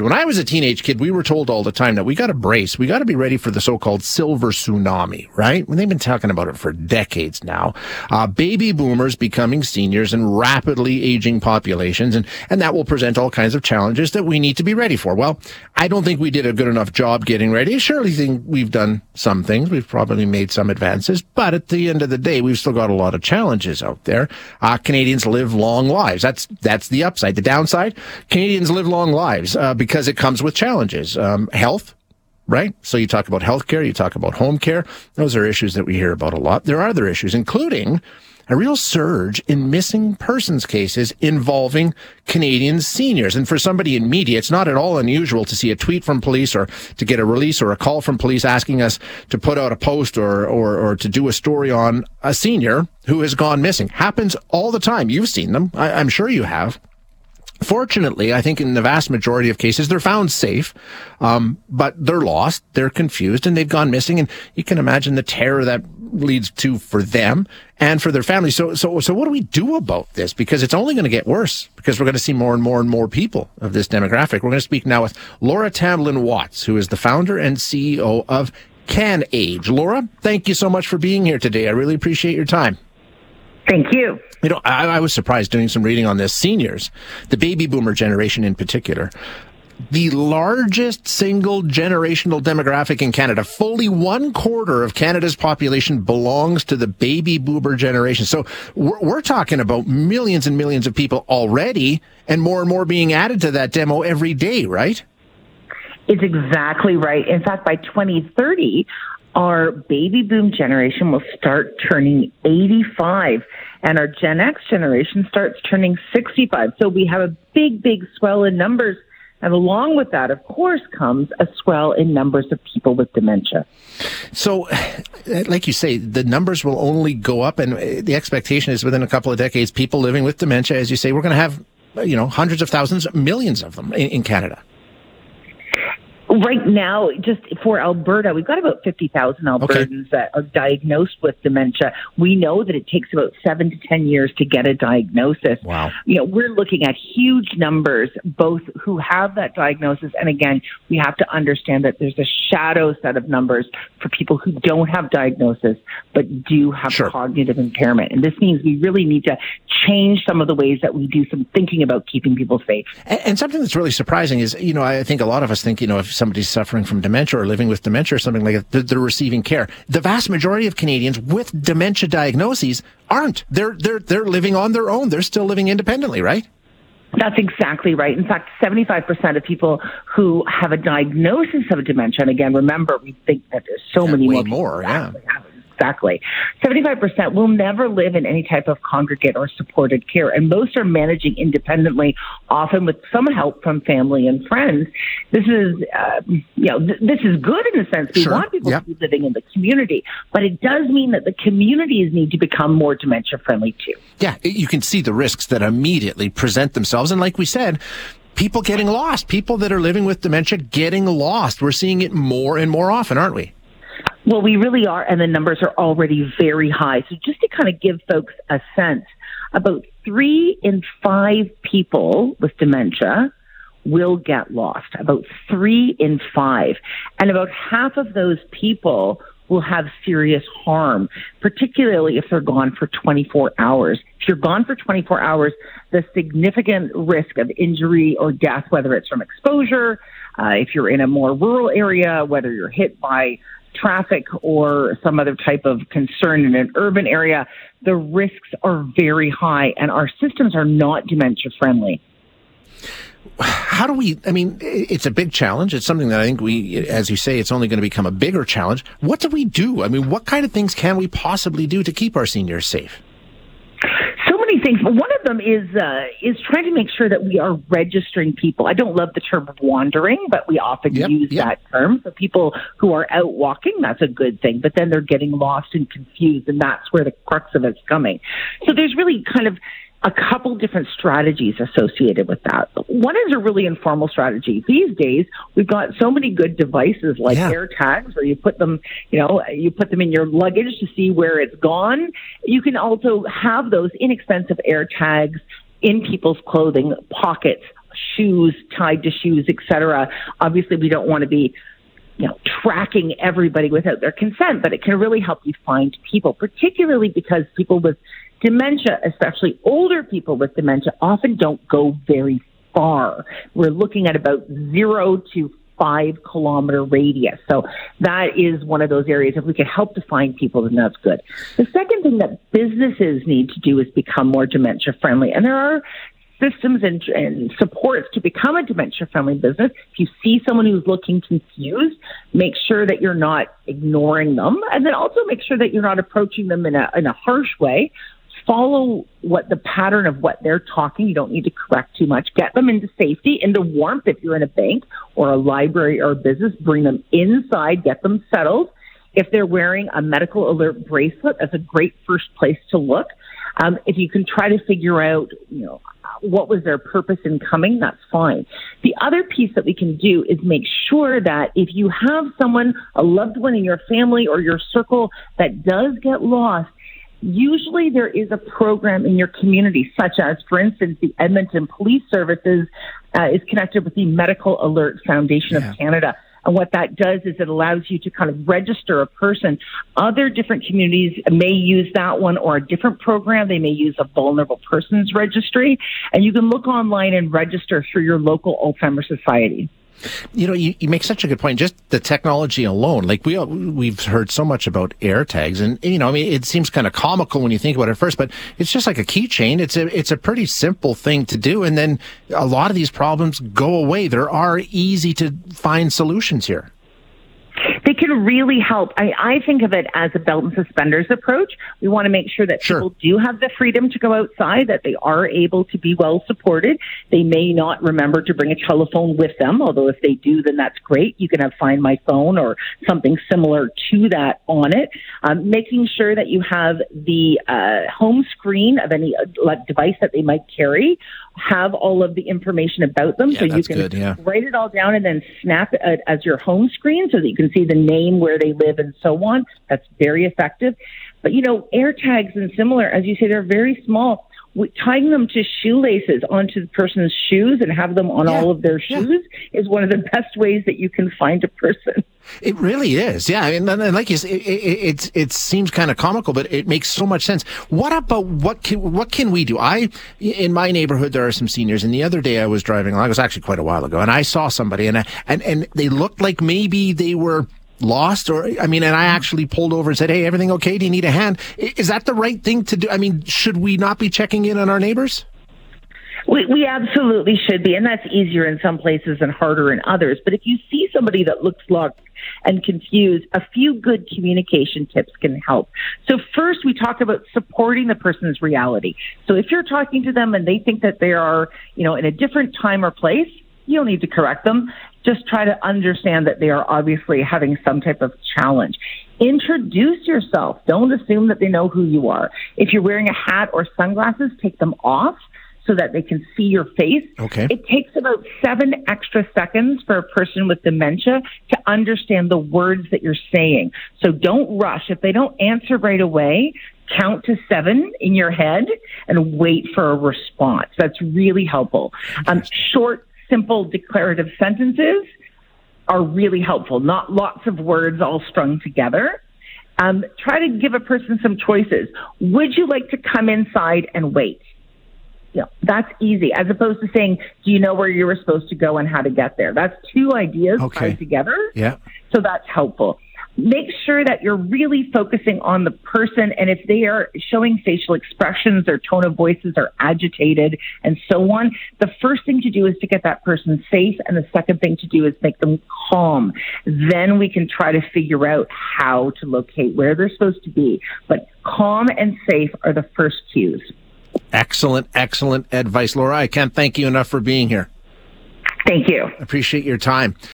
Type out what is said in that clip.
When I was a teenage kid, we were told all the time that we got to brace. We got to be ready for the so-called silver tsunami, right? When they've been talking about it for decades now. Uh, baby boomers becoming seniors and rapidly aging populations, and, and that will present all kinds of challenges that we need to be ready for. Well, I don't think we did a good enough job getting ready. I surely think we've done some things. We've probably made some advances, but at the end of the day, we've still got a lot of challenges out there. Uh, Canadians live long lives. That's, that's the upside. The downside, Canadians live long lives, uh, because it comes with challenges. Um, health, right? So you talk about healthcare, you talk about home care. Those are issues that we hear about a lot. There are other issues, including a real surge in missing persons cases involving Canadian seniors. And for somebody in media, it's not at all unusual to see a tweet from police or to get a release or a call from police asking us to put out a post or, or, or to do a story on a senior who has gone missing. Happens all the time. You've seen them. I, I'm sure you have. Fortunately, I think in the vast majority of cases, they're found safe, um, but they're lost, they're confused, and they've gone missing. And you can imagine the terror that leads to for them and for their families. So, so, so what do we do about this? Because it's only going to get worse because we're going to see more and more and more people of this demographic. We're going to speak now with Laura Tamblyn Watts, who is the founder and CEO of CanAge. Laura, thank you so much for being here today. I really appreciate your time. Thank you. You know, I, I was surprised doing some reading on this. Seniors, the baby boomer generation in particular, the largest single generational demographic in Canada. Fully one quarter of Canada's population belongs to the baby boomer generation. So we're, we're, talking about millions and millions of people already and more and more being added to that demo every day, right? It's exactly right. In fact, by 2030, our baby boom generation will start turning 85 and our Gen X generation starts turning 65. So we have a big, big swell in numbers. And along with that, of course, comes a swell in numbers of people with dementia. So, like you say, the numbers will only go up, and the expectation is within a couple of decades, people living with dementia, as you say, we're going to have, you know, hundreds of thousands, millions of them in, in Canada right now, just for Alberta, we've got about 50,000 Albertans okay. that are diagnosed with dementia. We know that it takes about seven to 10 years to get a diagnosis. Wow. You know, we're looking at huge numbers, both who have that diagnosis. And again, we have to understand that there's a shadow set of numbers for people who don't have diagnosis, but do have sure. cognitive impairment. And this means we really need to change some of the ways that we do some thinking about keeping people safe. And, and something that's really surprising is, you know, I think a lot of us think, you know, if somebody's suffering from dementia or living with dementia or something like that, they're, receiving care. The vast majority of Canadians with dementia diagnoses aren't. They're, they're, they're living on their own. They're still living independently, right? That's exactly right. In fact, 75% of people who have a diagnosis of a dementia, and again, remember, we think that there's so yeah, many more, more yeah exactly. 75% will never live in any type of congregate or supported care, and most are managing independently, often with some help from family and friends. This is, uh, you know, th- this is good in the sense we sure. want people yep. to be living in the community, but it does mean that the communities need to become more dementia friendly too. Yeah, you can see the risks that immediately present themselves, and like we said, people getting lost, people that are living with dementia getting lost. We're seeing it more and more often, aren't we? Well, we really are, and the numbers are already very high. So, just to kind of give folks a sense, about three in five people with dementia will get lost. About three in five. And about half of those people will have serious harm, particularly if they're gone for 24 hours. If you're gone for 24 hours, the significant risk of injury or death, whether it's from exposure, uh, if you're in a more rural area, whether you're hit by traffic or some other type of concern in an urban area, the risks are very high and our systems are not dementia friendly. How do we? I mean, it's a big challenge. It's something that I think we, as you say, it's only going to become a bigger challenge. What do we do? I mean, what kind of things can we possibly do to keep our seniors safe? Many things, but one of them is uh, is trying to make sure that we are registering people. I don't love the term wandering, but we often yep, use yep. that term. So people who are out walking, that's a good thing. But then they're getting lost and confused, and that's where the crux of it's coming. So there's really kind of a couple different strategies associated with that. One is a really informal strategy. These days, we've got so many good devices like yeah. AirTags where you put them, you know, you put them in your luggage to see where it's gone. You can also have those inexpensive AirTags in people's clothing pockets shoes tied to shoes, etc. Obviously, we don't want to be you know, tracking everybody without their consent, but it can really help you find people, particularly because people with dementia, especially older people with dementia, often don't go very far. We're looking at about zero to five kilometer radius. So that is one of those areas. If we can help to find people, then that's good. The second thing that businesses need to do is become more dementia friendly. And there are systems and, and supports to become a dementia friendly business. If you see someone who's looking confused, make sure that you're not ignoring them. And then also make sure that you're not approaching them in a, in a harsh way. Follow what the pattern of what they're talking. You don't need to correct too much. Get them into safety, into warmth. If you're in a bank or a library or a business, bring them inside, get them settled. If they're wearing a medical alert bracelet, that's a great first place to look. Um, if you can try to figure out, you know, what was their purpose in coming, that's fine. The other piece that we can do is make sure that if you have someone, a loved one in your family or your circle that does get lost, usually there is a program in your community, such as, for instance, the Edmonton Police Services uh, is connected with the Medical Alert Foundation yeah. of Canada. And what that does is it allows you to kind of register a person. Other different communities may use that one or a different program. They may use a vulnerable persons registry. And you can look online and register through your local Alzheimer's Society. You know, you, you make such a good point. Just the technology alone, like we we've heard so much about air tags, and you know, I mean, it seems kind of comical when you think about it first, but it's just like a keychain. It's a it's a pretty simple thing to do, and then a lot of these problems go away. There are easy to find solutions here they can really help. I, I think of it as a belt and suspenders approach. We want to make sure that sure. people do have the freedom to go outside, that they are able to be well supported. They may not remember to bring a telephone with them, although if they do, then that's great. You can have Find My Phone or something similar to that on it. Um, making sure that you have the uh, home screen of any uh, device that they might carry have all of the information about them. Yeah, so you can good, yeah. write it all down and then snap it uh, as your home screen so that you can see the name, where they live, and so on. That's very effective. But you know, air tags and similar, as you say, they're very small tying them to shoelaces onto the person's shoes and have them on yeah, all of their shoes yeah. is one of the best ways that you can find a person. It really is, yeah. And, and like you said, it, it, it, it seems kind of comical, but it makes so much sense. What about what can what can we do? I in my neighborhood there are some seniors, and the other day I was driving along. It was actually quite a while ago, and I saw somebody, and I, and and they looked like maybe they were lost or i mean and i mm-hmm. actually pulled over and said hey everything okay do you need a hand is that the right thing to do i mean should we not be checking in on our neighbors we, we absolutely should be, and that's easier in some places and harder in others. But if you see somebody that looks lost and confused, a few good communication tips can help. So first, we talk about supporting the person's reality. So if you're talking to them and they think that they are, you know, in a different time or place, you don't need to correct them. Just try to understand that they are obviously having some type of challenge. Introduce yourself. Don't assume that they know who you are. If you're wearing a hat or sunglasses, take them off so that they can see your face. Okay. It takes about seven extra seconds for a person with dementia to understand the words that you're saying. So don't rush. If they don't answer right away, count to seven in your head and wait for a response. That's really helpful. Um, short simple declarative sentences are really helpful, not lots of words all strung together. Um, try to give a person some choices. Would you like to come inside and wait? You know, that's easy, as opposed to saying, "Do you know where you were supposed to go and how to get there?" That's two ideas okay. tied together. Yeah. So that's helpful make sure that you're really focusing on the person and if they are showing facial expressions their tone of voices are agitated and so on the first thing to do is to get that person safe and the second thing to do is make them calm. Then we can try to figure out how to locate where they're supposed to be. But calm and safe are the first cues. Excellent excellent advice. Laura i can't thank you enough for being here. Thank you. Appreciate your time